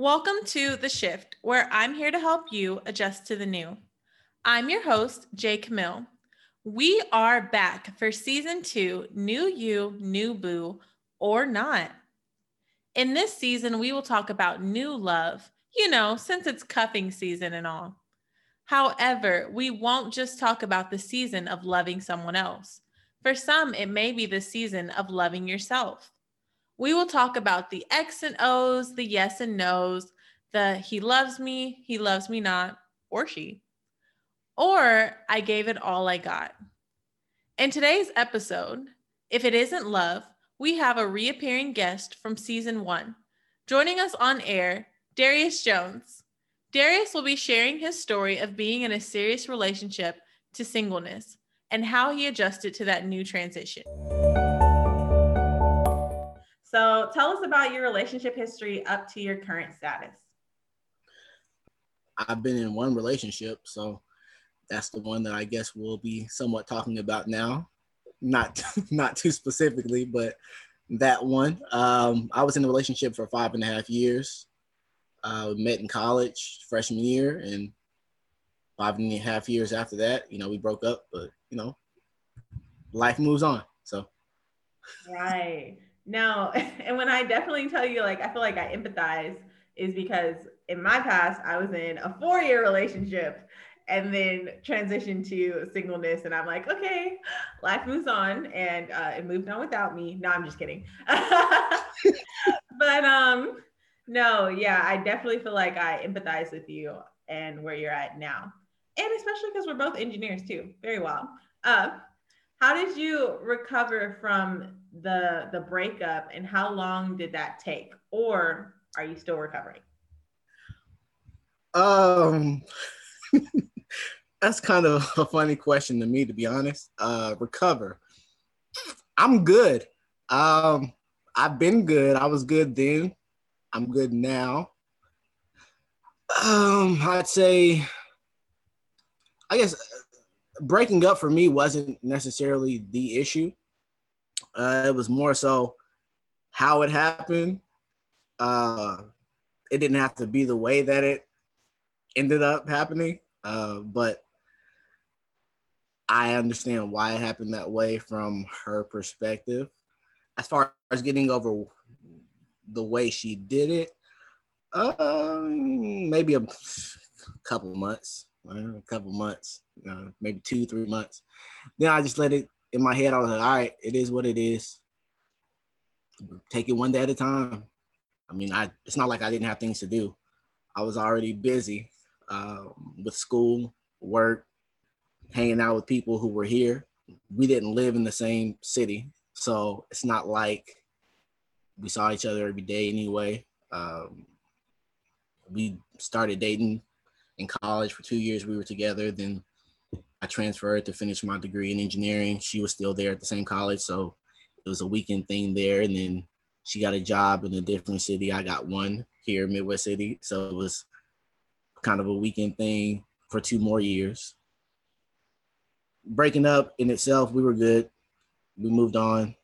Welcome to The Shift, where I'm here to help you adjust to the new. I'm your host, J. Camille. We are back for season two New You, New Boo, or Not. In this season, we will talk about new love, you know, since it's cuffing season and all. However, we won't just talk about the season of loving someone else. For some, it may be the season of loving yourself. We will talk about the X and O's, the yes and no's, the he loves me, he loves me not, or she. Or I gave it all I got. In today's episode, if it isn't love, we have a reappearing guest from season one. Joining us on air, Darius Jones. Darius will be sharing his story of being in a serious relationship to singleness and how he adjusted to that new transition. So tell us about your relationship history up to your current status. I've been in one relationship, so that's the one that I guess we'll be somewhat talking about now. Not not too specifically, but that one. Um, I was in a relationship for five and a half years. Uh, we met in college freshman year, and five and a half years after that, you know, we broke up. But you know, life moves on. So. Right. No, and when I definitely tell you, like, I feel like I empathize is because in my past, I was in a four year relationship and then transitioned to singleness. And I'm like, okay, life moves on and uh, it moved on without me. No, I'm just kidding. but um, no, yeah, I definitely feel like I empathize with you and where you're at now. And especially because we're both engineers too. Very well. Uh, how did you recover from the the breakup and how long did that take? Or are you still recovering? Um that's kind of a funny question to me to be honest. Uh recover. I'm good. Um i've been good. I was good then. I'm good now. Um i'd say i guess breaking up for me wasn't necessarily the issue. Uh, it was more so how it happened. Uh, it didn't have to be the way that it ended up happening, uh, but I understand why it happened that way from her perspective. As far as getting over the way she did it, um, maybe a couple months a couple months, uh, maybe two, three months. Then I just let it in my head. I was like, all right, it is what it is. Take it one day at a time. I mean, I it's not like I didn't have things to do. I was already busy uh, with school, work, hanging out with people who were here. We didn't live in the same city, so it's not like we saw each other every day anyway. Um, we started dating in college for two years. We were together. Then I transferred to finish my degree in engineering. She was still there at the same college, so it was a weekend thing there. And then she got a job in a different city. I got one here in Midwest City, so it was kind of a weekend thing for two more years. Breaking up in itself, we were good. We moved on.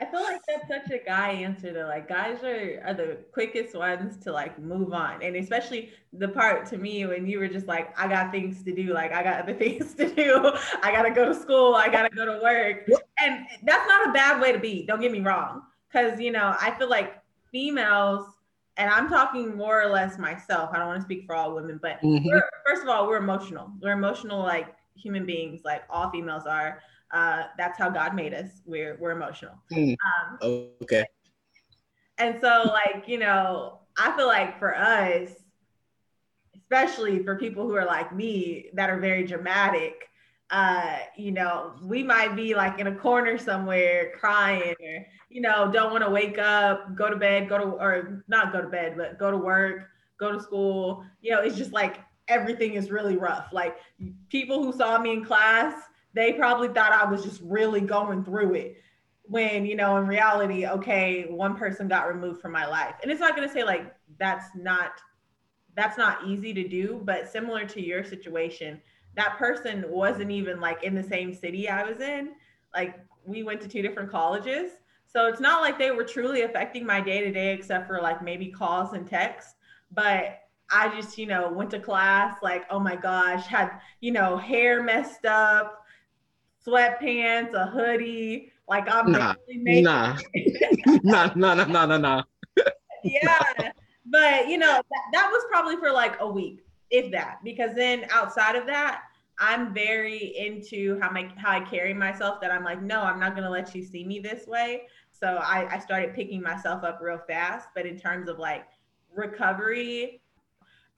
I feel like that's such a guy answer though. Like guys are are the quickest ones to like move on. And especially the part to me when you were just like, I got things to do, like I got other things to do. I gotta go to school, I gotta go to work. And that's not a bad way to be, don't get me wrong. Cause you know, I feel like females, and I'm talking more or less myself. I don't want to speak for all women, but mm-hmm. first of all, we're emotional. We're emotional like human beings, like all females are uh, that's how God made us. We're we're emotional. Mm. Um, okay. And so, like you know, I feel like for us, especially for people who are like me that are very dramatic, uh, you know, we might be like in a corner somewhere crying, or you know, don't want to wake up, go to bed, go to or not go to bed, but go to work, go to school. You know, it's just like everything is really rough. Like people who saw me in class they probably thought I was just really going through it. When, you know, in reality, okay, one person got removed from my life. And it's not going to say like that's not that's not easy to do, but similar to your situation, that person wasn't even like in the same city I was in. Like we went to two different colleges. So it's not like they were truly affecting my day to day, except for like maybe calls and texts. But I just, you know, went to class like, oh my gosh, had, you know, hair messed up, sweatpants, a hoodie. Like I'm nah, making nah. nah, nah, nah, nah, nah, nah. yeah. But you know, that, that was probably for like a week, if that, because then outside of that, I'm very into how my how I carry myself that I'm like, no, I'm not gonna let you see me this way. So I, I started picking myself up real fast. But in terms of like recovery,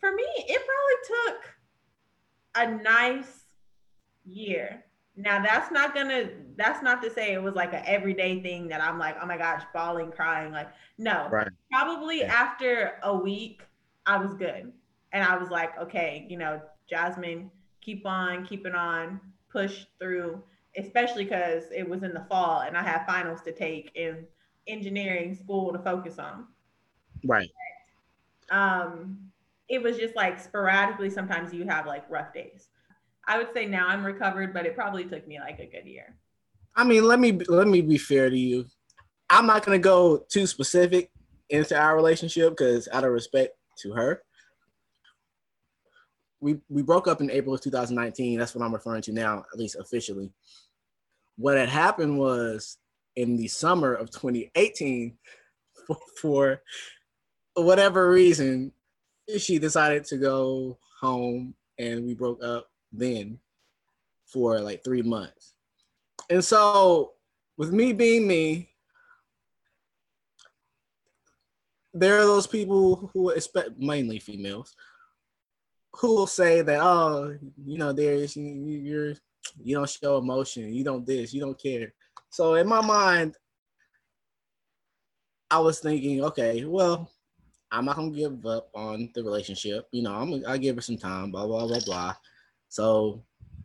for me, it probably took a nice year. Now that's not gonna that's not to say it was like an everyday thing that I'm like, oh my gosh, bawling, crying. Like, no. Right. Probably yeah. after a week, I was good. And I was like, okay, you know, Jasmine, keep on, keep it on, push through, especially because it was in the fall and I had finals to take in engineering school to focus on. Right. Um, it was just like sporadically, sometimes you have like rough days. I would say now I'm recovered, but it probably took me like a good year. I mean, let me let me be fair to you. I'm not gonna go too specific into our relationship because out of respect to her, we we broke up in April of 2019. That's what I'm referring to now, at least officially. What had happened was in the summer of 2018, for, for whatever reason, she decided to go home, and we broke up then for like three months. And so, with me being me, there are those people who expect mainly females who will say that oh you know there's you, you're you don't show emotion. You don't this. You don't care. So in my mind i was thinking okay well i'm not gonna give up on the relationship you know i'm i give her some time blah blah blah blah so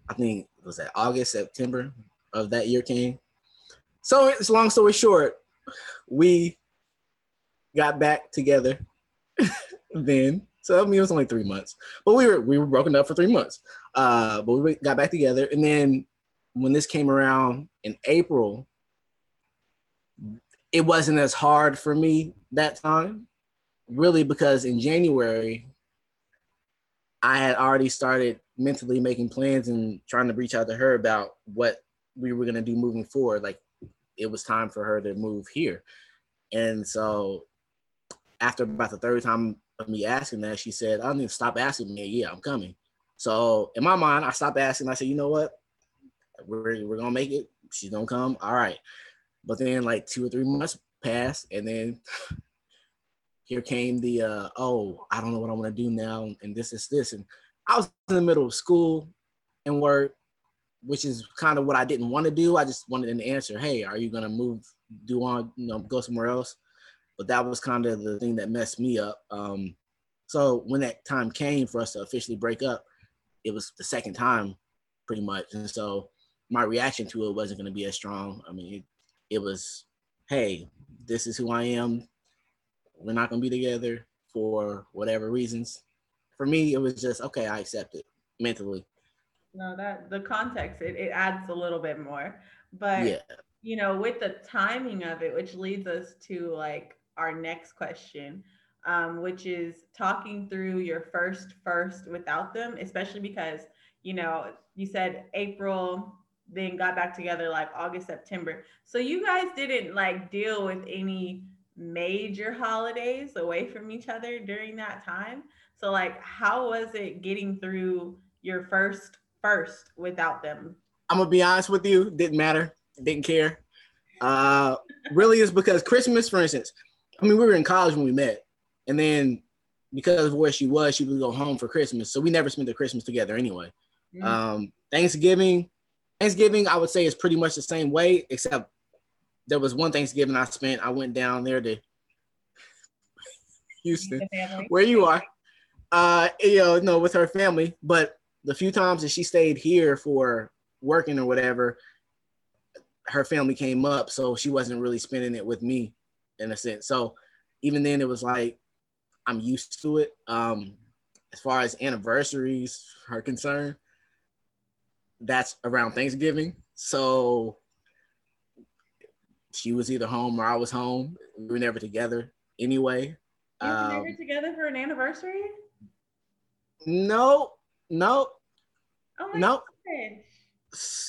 i think was that august september of that year came so it's long story short we got back together then. So I mean, it was only three months, but we were we were broken up for three months. Uh, but we got back together, and then when this came around in April, it wasn't as hard for me that time, really, because in January, I had already started mentally making plans and trying to reach out to her about what we were gonna do moving forward. Like it was time for her to move here, and so after about the third time of me asking that, she said, I need to stop asking me. Yeah, I'm coming. So in my mind, I stopped asking. I said, you know what? We're, we're gonna make it. She's gonna come. All right. But then like two or three months passed, and then here came the uh, oh, I don't know what I want to do now, and this is this. And I was in the middle of school and work, which is kind of what I didn't want to do. I just wanted an answer. Hey, are you gonna move? Do on, you know, go somewhere else? but that was kind of the thing that messed me up. Um, so when that time came for us to officially break up, it was the second time, pretty much, and so my reaction to it wasn't to be as strong. I mean, it, it was, hey, this is who I am. We're not going to be together for whatever reasons. For me, it was just okay. I accept it mentally. No, that the context it, it adds a little bit more, but yeah. you know, with the timing of it, which leads us to like our next question, um, which is talking through your first first without them, especially because you know you said April, then got back together like August, September. So you guys didn't like deal with any major holidays away from each other during that time. So like how was it getting through your first first without them? I'm gonna be honest with you, didn't matter, didn't care. Uh really is because Christmas, for instance, I mean, we were in college when we met, and then because of where she was, she would go home for Christmas. So we never spent the Christmas together anyway. Mm-hmm. Um, Thanksgiving, Thanksgiving, I would say is pretty much the same way, except there was one Thanksgiving I spent. I went down there to Houston, where you are. Uh, you know, no, with her family. But the few times that she stayed here for working or whatever, her family came up, so she wasn't really spending it with me in a sense. So even then, it was like I'm used to it. Um, as far as anniversaries are concerned, that's around Thanksgiving. So she was either home or I was home. We were never together anyway. You um, never together for an anniversary? No, no, oh no.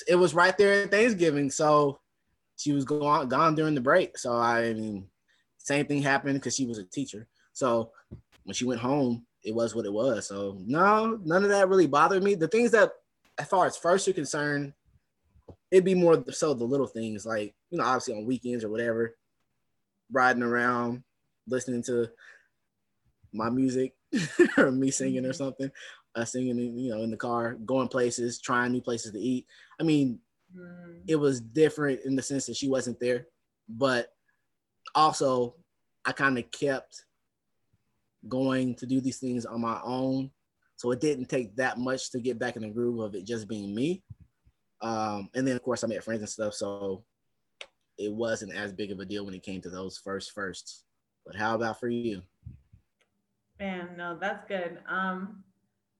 It was right there at Thanksgiving, so she was gone gone during the break. So I mean, same thing happened because she was a teacher. So when she went home, it was what it was. So no, none of that really bothered me. The things that, as far as first are concerned, it'd be more so the little things like you know, obviously on weekends or whatever, riding around, listening to my music or me singing or mm-hmm. something, uh, singing, you know, in the car, going places, trying new places to eat. I mean, mm. it was different in the sense that she wasn't there, but also I kind of kept going to do these things on my own. So it didn't take that much to get back in the groove of it just being me. Um, and then of course I met friends and stuff, so it wasn't as big of a deal when it came to those first firsts. But how about for you? Man, no, that's good. Um,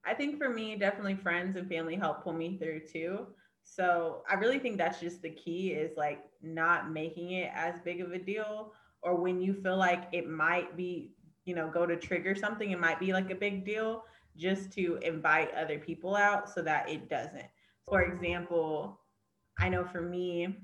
I think for me, definitely friends and family help pull me through too. So I really think that's just the key is like not making it as big of a deal, or when you feel like it might be, you know, go to trigger something, it might be like a big deal, just to invite other people out so that it doesn't. For example, I know for me,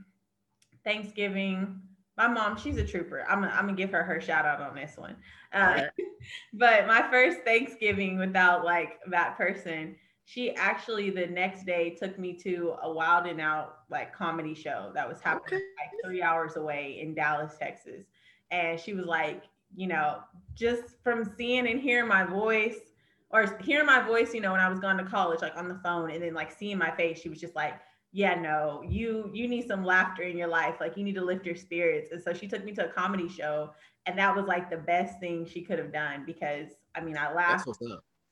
Thanksgiving, my mom, she's a trooper. I'm, I'm gonna give her her shout out on this one. Uh, but my first Thanksgiving without like that person, she actually the next day took me to a Wild 'N Out like comedy show that was happening like three hours away in Dallas, Texas. And she was like, you know, just from seeing and hearing my voice or hearing my voice, you know, when I was going to college, like on the phone, and then like seeing my face, she was just like, yeah no you you need some laughter in your life. Like you need to lift your spirits. And so she took me to a comedy show and that was like the best thing she could have done because i mean i laughed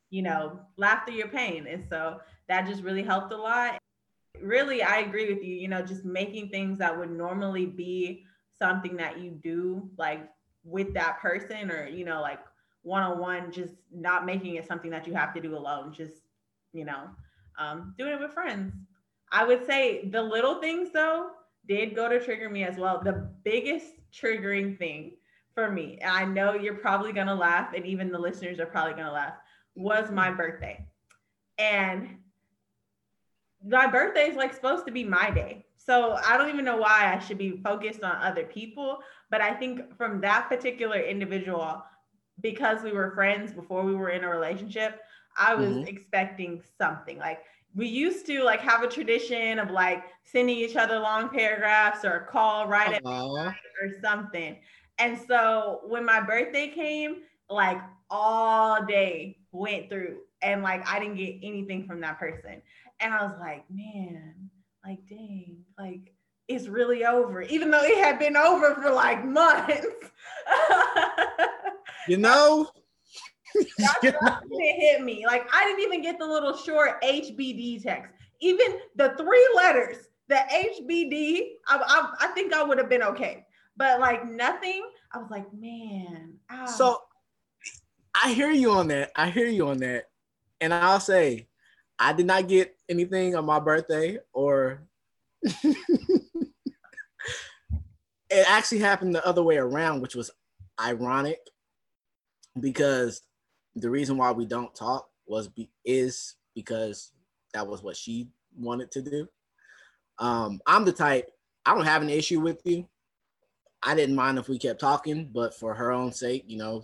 you know laugh through your pain. And so that just really helped a lot. Really i agree with you you know just making things that would normally be something that you do like with that person or you know like one-on-one just not making it something that you have to do alone just you know um, doing it with friends I would say the little things though did go to trigger me as well. The biggest triggering thing for me, and I know you're probably gonna laugh, and even the listeners are probably gonna laugh, was my birthday. And my birthday is like supposed to be my day. So I don't even know why I should be focused on other people. But I think from that particular individual, because we were friends before we were in a relationship, I was mm-hmm. expecting something like we used to like have a tradition of like sending each other long paragraphs or a call right at or something. And so when my birthday came, like all day went through and like I didn't get anything from that person. And I was like, man, like dang, like it's really over, even though it had been over for like months. you know, that's it hit me. Like I didn't even get the little short HBD text. Even the three letters, the HBD, I, I, I think I would have been okay. But like nothing, I was like, man. Ow. So I hear you on that. I hear you on that. And I'll say, I did not get anything on my birthday or it actually happened the other way around, which was ironic because the reason why we don't talk was be, is because that was what she wanted to do. Um, I'm the type I don't have an issue with you. I didn't mind if we kept talking, but for her own sake, you know,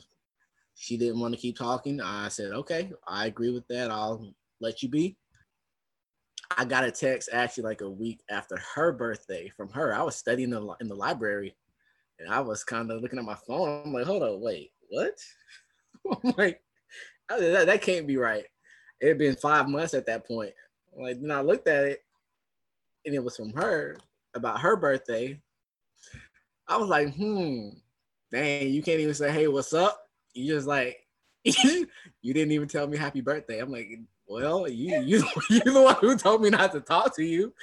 she didn't want to keep talking. I said, okay, I agree with that. I'll let you be. I got a text actually like a week after her birthday from her. I was studying in the, in the library and I was kind of looking at my phone. I'm like, hold on, wait, what? I'm like, that, that can't be right. It had been five months at that point. Like then I looked at it, and it was from her about her birthday. I was like, hmm, dang, you can't even say, hey, what's up? You just like, you didn't even tell me happy birthday. I'm like, well, you you you the one who told me not to talk to you.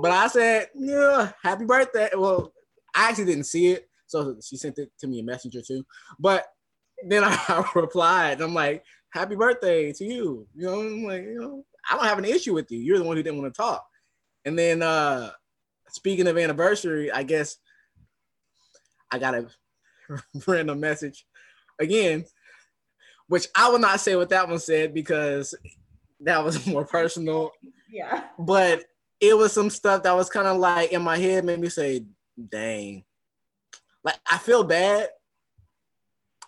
But I said, yeah, happy birthday. Well, I actually didn't see it, so she sent it to me a messenger too. But then I replied, and I'm like, happy birthday to you. You know, I'm like, you know, I don't have an issue with you. You're the one who didn't want to talk. And then uh speaking of anniversary, I guess I got a random message again, which I will not say what that one said because that was more personal. Yeah. But it was some stuff that was kind of like in my head made me say, dang. Like I feel bad.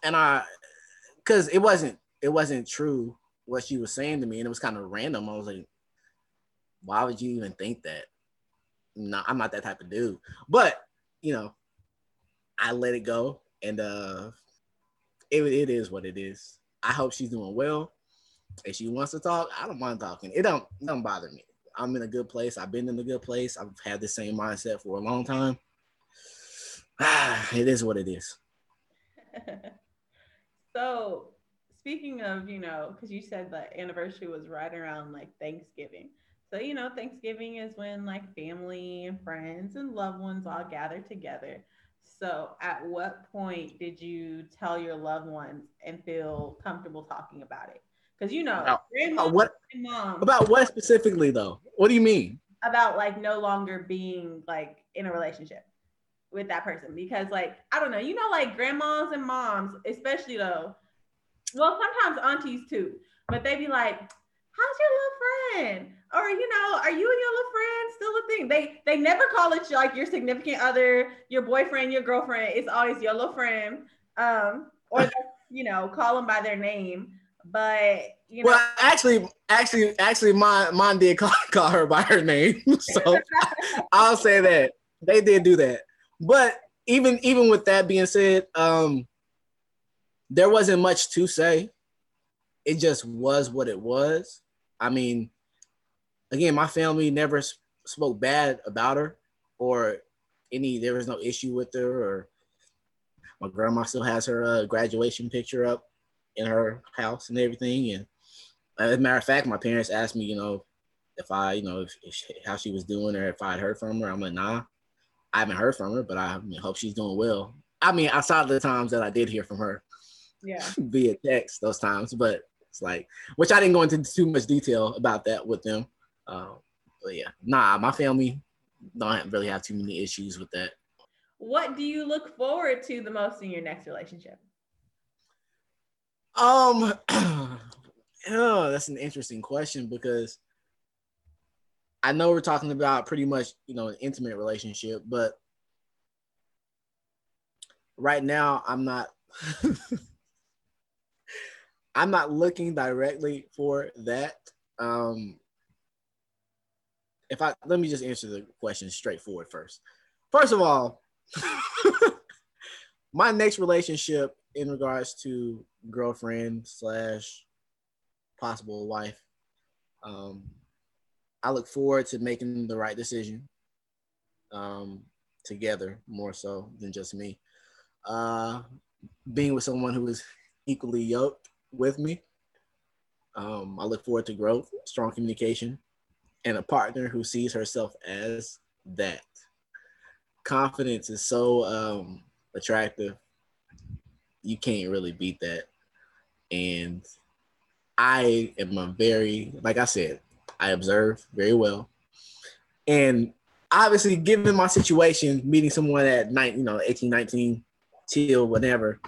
And I cause it wasn't it wasn't true what she was saying to me, and it was kind of random. I was like, why would you even think that? No, I'm not that type of dude. But you know, I let it go, and uh, it it is what it is. I hope she's doing well. If she wants to talk, I don't mind talking. It don't it don't bother me. I'm in a good place. I've been in a good place. I've had the same mindset for a long time. Ah, it is what it is. so speaking of, you know, because you said the anniversary was right around like Thanksgiving. So, you know, Thanksgiving is when like family and friends and loved ones all gather together. So, at what point did you tell your loved ones and feel comfortable talking about it? Because you know, about, about what mom, about what specifically though? What do you mean? About like no longer being like in a relationship with that person because like I don't know, you know, like grandmas and moms, especially though. Well, sometimes aunties too, but they be like, "How's your little friend?" Or you know, "Are you and your little friend still a thing?" They they never call it like your significant other, your boyfriend, your girlfriend. It's always your little friend, um, or you know, call them by their name. But you know, well, actually, actually, actually, mine mine did call, call her by her name, so I'll say that they did do that. But even even with that being said, um, there wasn't much to say. It just was what it was. I mean, again, my family never spoke bad about her or any. There was no issue with her or my grandma still has her uh, graduation picture up in her house and everything. And as a matter of fact, my parents asked me, you know, if I, you know, if, if she, how she was doing or if I'd heard from her. I'm like, nah, I haven't heard from her, but I hope she's doing well. I mean, outside of the times that I did hear from her, yeah, via text those times, but it's like, which I didn't go into too much detail about that with them. Uh, but yeah, nah, my family don't really have too many issues with that. What do you look forward to the most in your next relationship? Um, oh, that's an interesting question because I know we're talking about pretty much, you know, an intimate relationship, but right now I'm not I'm not looking directly for that. Um if I let me just answer the question straightforward first. First of all, my next relationship in regards to girlfriend slash possible wife. Um, I look forward to making the right decision um, together more so than just me. Uh, being with someone who is equally yoked with me. Um, I look forward to growth, strong communication, and a partner who sees herself as that. Confidence is so um, attractive you can't really beat that. And I am a very, like I said, I observe very well. And obviously, given my situation, meeting someone at night, you know, 18, 19, till whatever,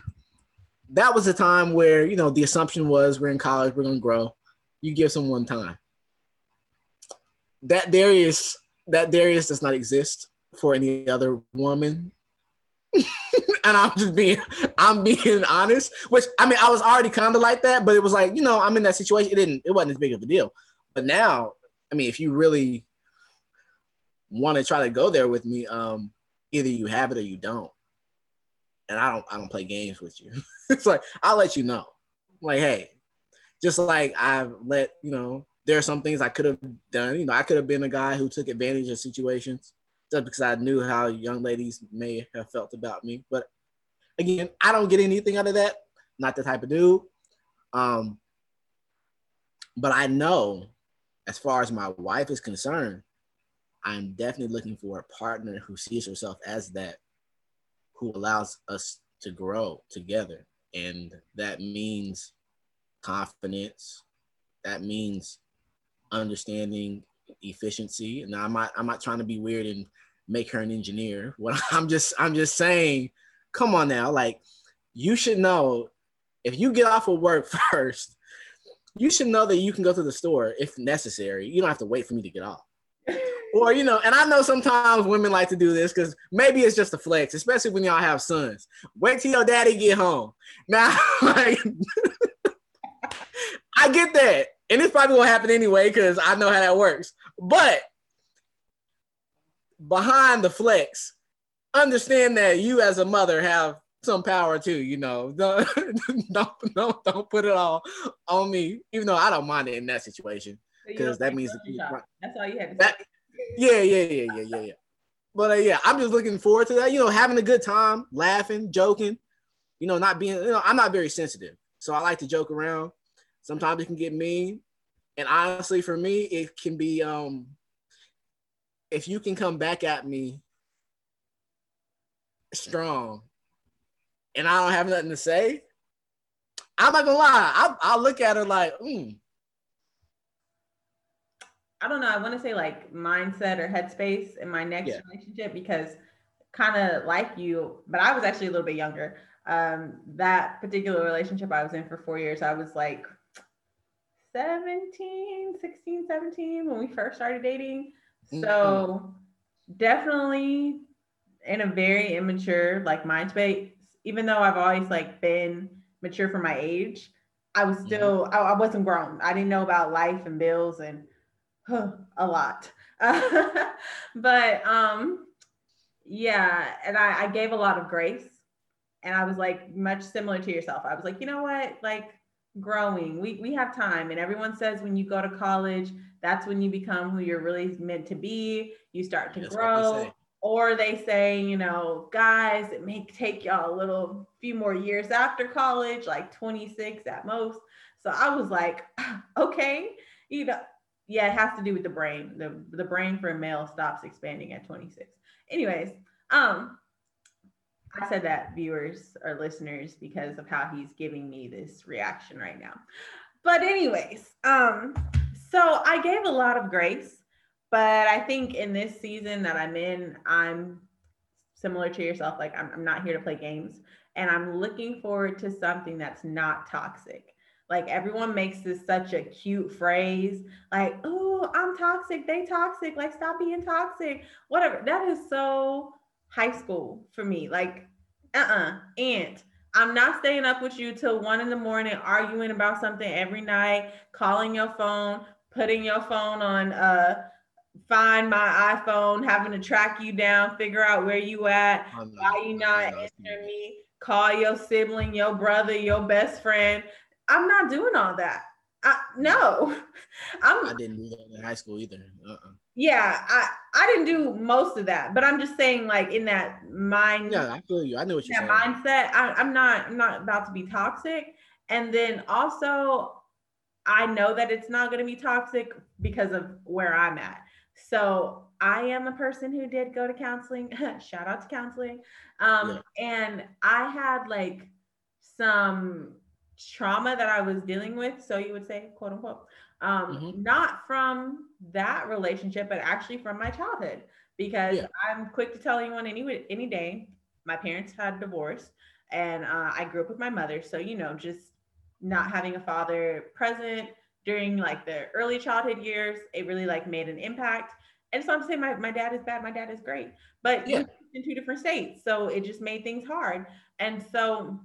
that was a time where, you know, the assumption was we're in college, we're going to grow. You give someone time. That Darius, that Darius does not exist for any other woman and I'm just being I'm being honest. Which I mean, I was already kind of like that, but it was like you know I'm in that situation. It didn't. It wasn't as big of a deal. But now, I mean, if you really want to try to go there with me, um, either you have it or you don't. And I don't. I don't play games with you. it's like I'll let you know. Like, hey, just like I've let you know, there are some things I could have done. You know, I could have been a guy who took advantage of situations just because I knew how young ladies may have felt about me. But again, I don't get anything out of that. Not the type of dude. Um, but I know, as far as my wife is concerned, I'm definitely looking for a partner who sees herself as that, who allows us to grow together. And that means confidence. That means understanding efficiency. And I'm not I'm not trying to be weird and make her an engineer. What I'm just I'm just saying come on now, like you should know if you get off of work first, you should know that you can go to the store if necessary. You don't have to wait for me to get off. or you know, and I know sometimes women like to do this because maybe it's just a flex, especially when y'all have sons. Wait till your daddy get home. Now, like, I get that, and it's probably gonna happen anyway because I know how that works. But behind the flex, understand that you as a mother have some power too. You know, don't don't don't, don't put it all on me, even though I don't mind it in that situation because that means that's all you to that, say. Yeah, yeah, yeah, yeah, yeah, yeah. But uh, yeah, I'm just looking forward to that. You know, having a good time, laughing, joking. You know, not being. You know, I'm not very sensitive, so I like to joke around. Sometimes it can get mean, and honestly, for me, it can be. um If you can come back at me strong, and I don't have nothing to say, I'm not gonna lie. I I look at her like, mm, I don't know. I want to say like mindset or headspace in my next yeah. relationship because kind of like you, but I was actually a little bit younger. Um, that particular relationship I was in for four years, I was like 17, 16, 17 when we first started dating. So mm-hmm. definitely in a very immature like mind space, even though I've always like been mature for my age, I was mm-hmm. still, mm-hmm. I, I wasn't grown. I didn't know about life and bills and a lot. but um, yeah, and I, I gave a lot of grace. And I was like, much similar to yourself. I was like, you know what? Like, growing. We we have time and everyone says when you go to college, that's when you become who you're really meant to be. You start to grow. Or they say, you know, guys, it may take y'all a little few more years after college, like 26 at most. So I was like, okay, you know, yeah, it has to do with the brain. The the brain for a male stops expanding at 26. Anyways, um, I said that viewers or listeners because of how he's giving me this reaction right now. But anyways, um, so I gave a lot of grace, but I think in this season that I'm in, I'm similar to yourself. Like I'm, I'm not here to play games, and I'm looking forward to something that's not toxic. Like everyone makes this such a cute phrase, like, oh, I'm toxic, they toxic, like stop being toxic, whatever. That is so high school for me. Like, uh-uh, and I'm not staying up with you till one in the morning, arguing about something every night, calling your phone, putting your phone on uh find my iPhone, having to track you down, figure out where you at, why you not answering me, call your sibling, your brother, your best friend. I'm not doing all that. I, no, I'm. I didn't do that in high school either. Uh-uh. Yeah, I I didn't do most of that, but I'm just saying, like in that mind. Yeah, I feel you. I know what you're saying. mindset. I, I'm not. I'm not about to be toxic, and then also, I know that it's not going to be toxic because of where I'm at. So I am a person who did go to counseling. Shout out to counseling. Um, yeah. and I had like some trauma that I was dealing with. So you would say, quote unquote, um, mm-hmm. not from that relationship, but actually from my childhood. Because yeah. I'm quick to tell anyone any any day, my parents had divorced, and uh, I grew up with my mother. So you know, just not having a father present during like the early childhood years, it really like made an impact. And so I'm saying my, my dad is bad, my dad is great, but yeah. in two different states. So it just made things hard. And so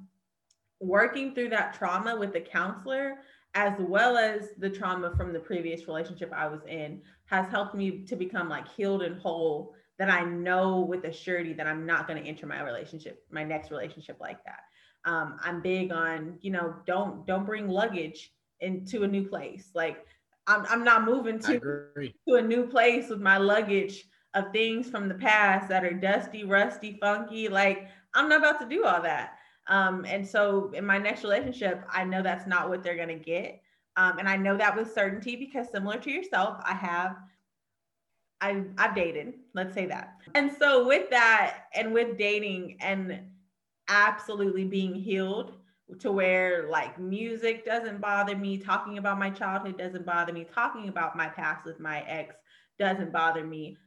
working through that trauma with the counselor as well as the trauma from the previous relationship I was in has helped me to become like healed and whole that I know with a surety that I'm not going to enter my relationship, my next relationship like that. Um, I'm big on, you know, don't don't bring luggage into a new place. Like I'm I'm not moving to to a new place with my luggage of things from the past that are dusty, rusty, funky. Like I'm not about to do all that. Um, and so in my next relationship, I know that's not what they're going to get. Um, and I know that with certainty because similar to yourself, I have, I've, I've dated, let's say that. And so with that and with dating and absolutely being healed to where like music doesn't bother me, talking about my childhood doesn't bother me, talking about my past with my ex doesn't bother me.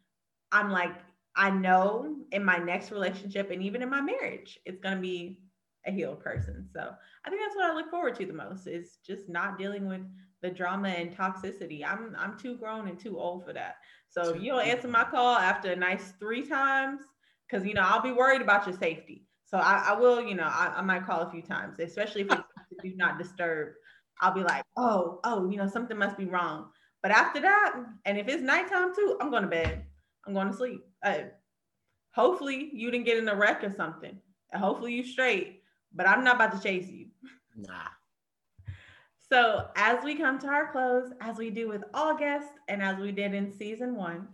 I'm like, I know in my next relationship and even in my marriage, it's going to be a healed person. So I think that's what I look forward to the most is just not dealing with the drama and toxicity. I'm I'm too grown and too old for that. So if you don't answer my call after a nice three times, because you know I'll be worried about your safety. So I, I will, you know, I, I, might call a few times, especially if it's do not disturb. I'll be like, oh, oh, you know, something must be wrong. But after that, and if it's nighttime too, I'm going to bed. I'm going to sleep. Uh, hopefully you didn't get in a wreck or something. And hopefully you straight. But I'm not about to chase you. Nah. So as we come to our close, as we do with all guests, and as we did in season one,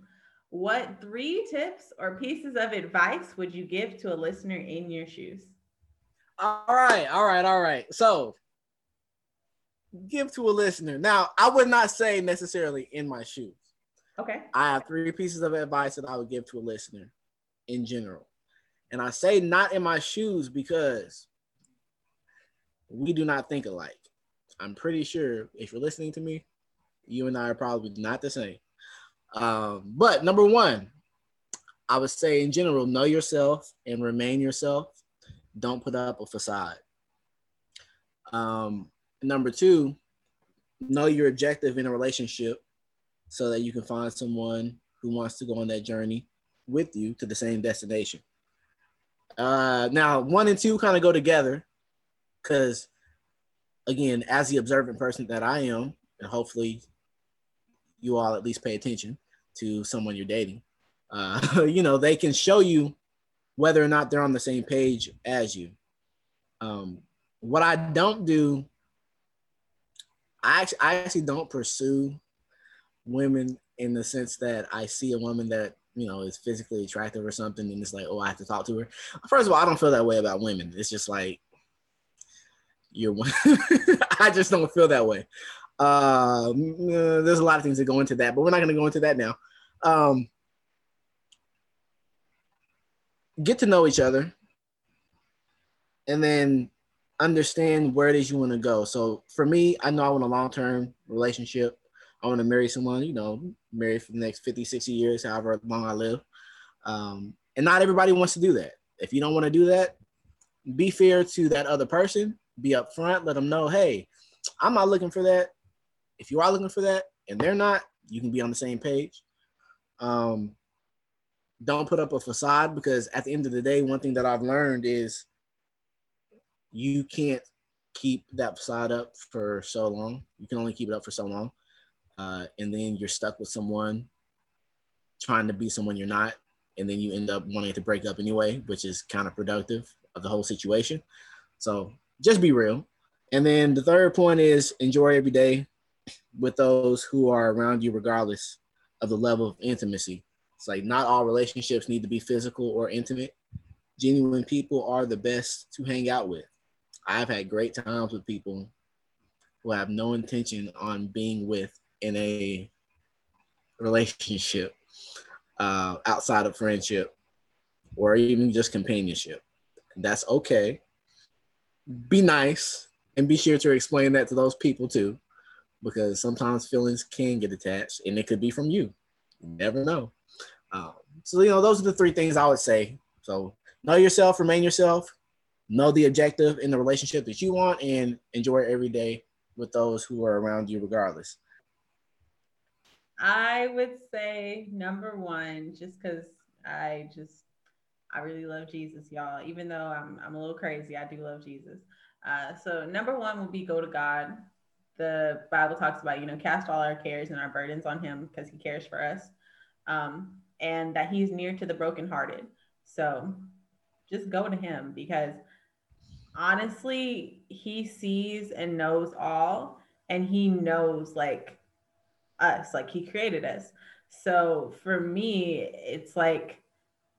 what three tips or pieces of advice would you give to a listener in your shoes? All right, all right, all right. So, give to a listener. Now, I would not say necessarily in my shoes. Okay. I have three pieces of advice that I would give to a listener in general. And I say not in my shoes because we do not think alike. I'm pretty sure if you're listening to me, you and I are probably not the same. Um, but number one, I would say in general, know yourself and remain yourself. Don't put up a facade. Um, number two, know your objective in a relationship so that you can find someone who wants to go on that journey with you to the same destination. Uh, now, one and two kind of go together because, again, as the observant person that I am, and hopefully you all at least pay attention to someone you're dating. Uh, you know, they can show you whether or not they're on the same page as you. Um, what I don't do, I actually, I actually don't pursue women in the sense that I see a woman that you know is physically attractive or something, and it's like, oh, I have to talk to her. First of all, I don't feel that way about women. It's just like you're one. I just don't feel that way. Uh, there's a lot of things that go into that, but we're not going to go into that now. Um, get to know each other, and then understand where it is you want to go. So for me, I know I want a long term relationship. I want to marry someone, you know, marry for the next 50, 60 years, however long I live. Um, and not everybody wants to do that. If you don't want to do that, be fair to that other person, be upfront, let them know, hey, I'm not looking for that. If you are looking for that and they're not, you can be on the same page. Um, don't put up a facade because at the end of the day, one thing that I've learned is you can't keep that facade up for so long. You can only keep it up for so long. Uh, and then you're stuck with someone trying to be someone you're not. And then you end up wanting to break up anyway, which is counterproductive of the whole situation. So just be real. And then the third point is enjoy every day with those who are around you, regardless of the level of intimacy. It's like not all relationships need to be physical or intimate. Genuine people are the best to hang out with. I've had great times with people who have no intention on being with in a relationship uh, outside of friendship or even just companionship. That's okay. Be nice and be sure to explain that to those people too because sometimes feelings can get attached and it could be from you. you never know. Um, so, you know, those are the three things I would say. So, know yourself, remain yourself, know the objective in the relationship that you want, and enjoy every day with those who are around you, regardless. I would say number one, just because I just I really love Jesus, y'all. Even though I'm I'm a little crazy, I do love Jesus. Uh, so number one would be go to God the Bible talks about, you know, cast all our cares and our burdens on him because he cares for us. Um, and that he's near to the brokenhearted. So just go to him because honestly, he sees and knows all, and he knows like us, like he created us. So for me, it's like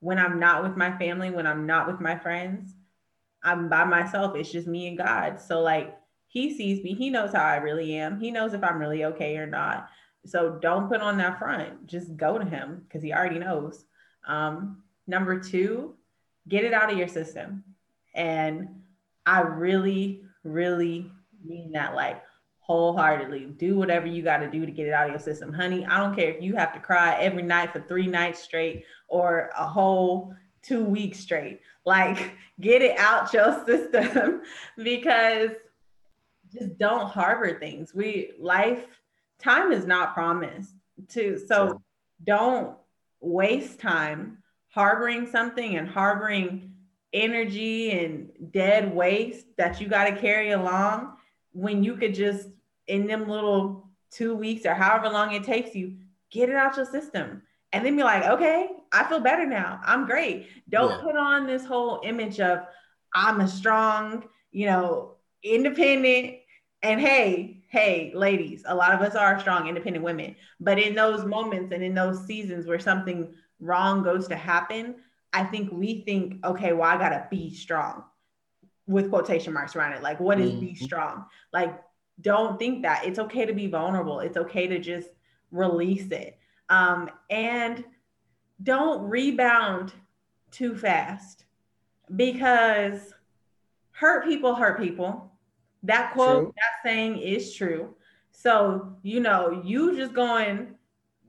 when I'm not with my family, when I'm not with my friends, I'm by myself. It's just me and God. So like he sees me. He knows how I really am. He knows if I'm really okay or not. So don't put on that front. Just go to him because he already knows. Um, number two, get it out of your system. And I really, really mean that. Like, wholeheartedly. Do whatever you got to do to get it out of your system. Honey, I don't care if you have to cry every night for three nights straight or a whole two weeks straight. Like, get it out your system because just don't harbor things. We life time is not promised to so sure. don't waste time harboring something and harboring energy and dead waste that you got to carry along when you could just in them little two weeks or however long it takes you get it out your system and then be like okay i feel better now i'm great don't yeah. put on this whole image of i'm a strong you know independent and hey hey ladies a lot of us are strong independent women but in those moments and in those seasons where something wrong goes to happen I think we think, okay, well, I gotta be strong with quotation marks around it. Like, what is mm-hmm. be strong? Like, don't think that. It's okay to be vulnerable. It's okay to just release it. Um, and don't rebound too fast because hurt people hurt people. That quote, true. that saying is true. So, you know, you just going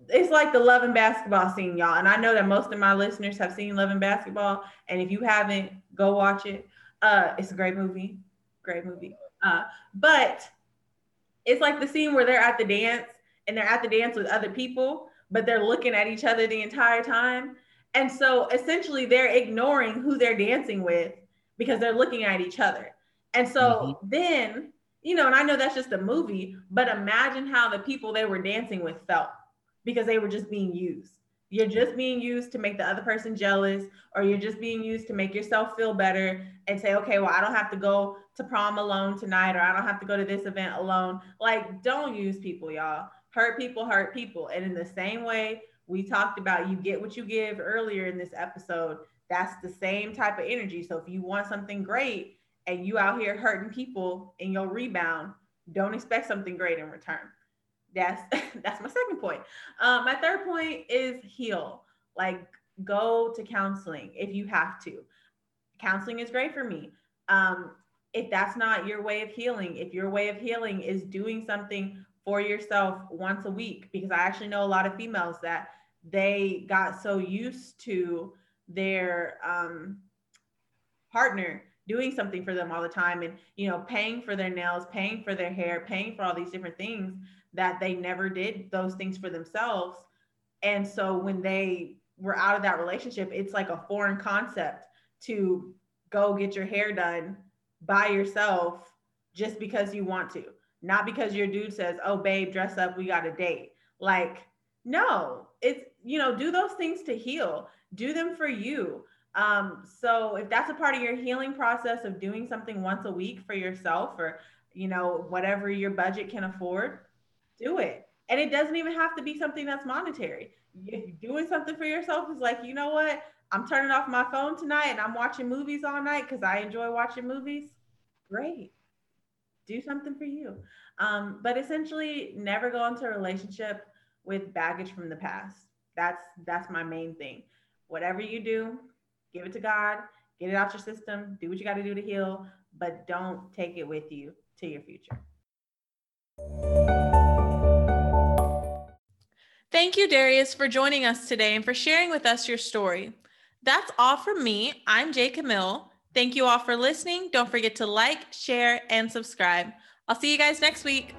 it's like the Love and Basketball scene, y'all. And I know that most of my listeners have seen Love and Basketball. And if you haven't, go watch it. Uh, it's a great movie. Great movie. Uh, but it's like the scene where they're at the dance and they're at the dance with other people, but they're looking at each other the entire time. And so essentially they're ignoring who they're dancing with because they're looking at each other. And so mm-hmm. then, you know, and I know that's just a movie, but imagine how the people they were dancing with felt because they were just being used. You're just being used to make the other person jealous, or you're just being used to make yourself feel better and say, okay, well, I don't have to go to prom alone tonight, or I don't have to go to this event alone. Like, don't use people, y'all. Hurt people, hurt people. And in the same way, we talked about you get what you give earlier in this episode. That's the same type of energy. So if you want something great and you out here hurting people in your rebound, don't expect something great in return that's that's my second point. Um, my third point is heal. Like go to counseling if you have to. Counseling is great for me. Um, if that's not your way of healing, if your way of healing is doing something for yourself once a week, because I actually know a lot of females that they got so used to their um, partner doing something for them all the time and you know paying for their nails paying for their hair paying for all these different things that they never did those things for themselves. And so when they were out of that relationship, it's like a foreign concept to go get your hair done by yourself just because you want to, not because your dude says, Oh, babe, dress up, we got a date. Like, no, it's, you know, do those things to heal, do them for you. Um, so if that's a part of your healing process of doing something once a week for yourself or, you know, whatever your budget can afford, do it. And it doesn't even have to be something that's monetary. If doing something for yourself is like, you know what? I'm turning off my phone tonight and I'm watching movies all night because I enjoy watching movies. Great. Do something for you. Um, but essentially, never go into a relationship with baggage from the past. That's that's my main thing. Whatever you do, give it to God, get it out your system, do what you got to do to heal, but don't take it with you to your future. Thank you, Darius, for joining us today and for sharing with us your story. That's all from me. I'm J. Camille. Thank you all for listening. Don't forget to like, share, and subscribe. I'll see you guys next week.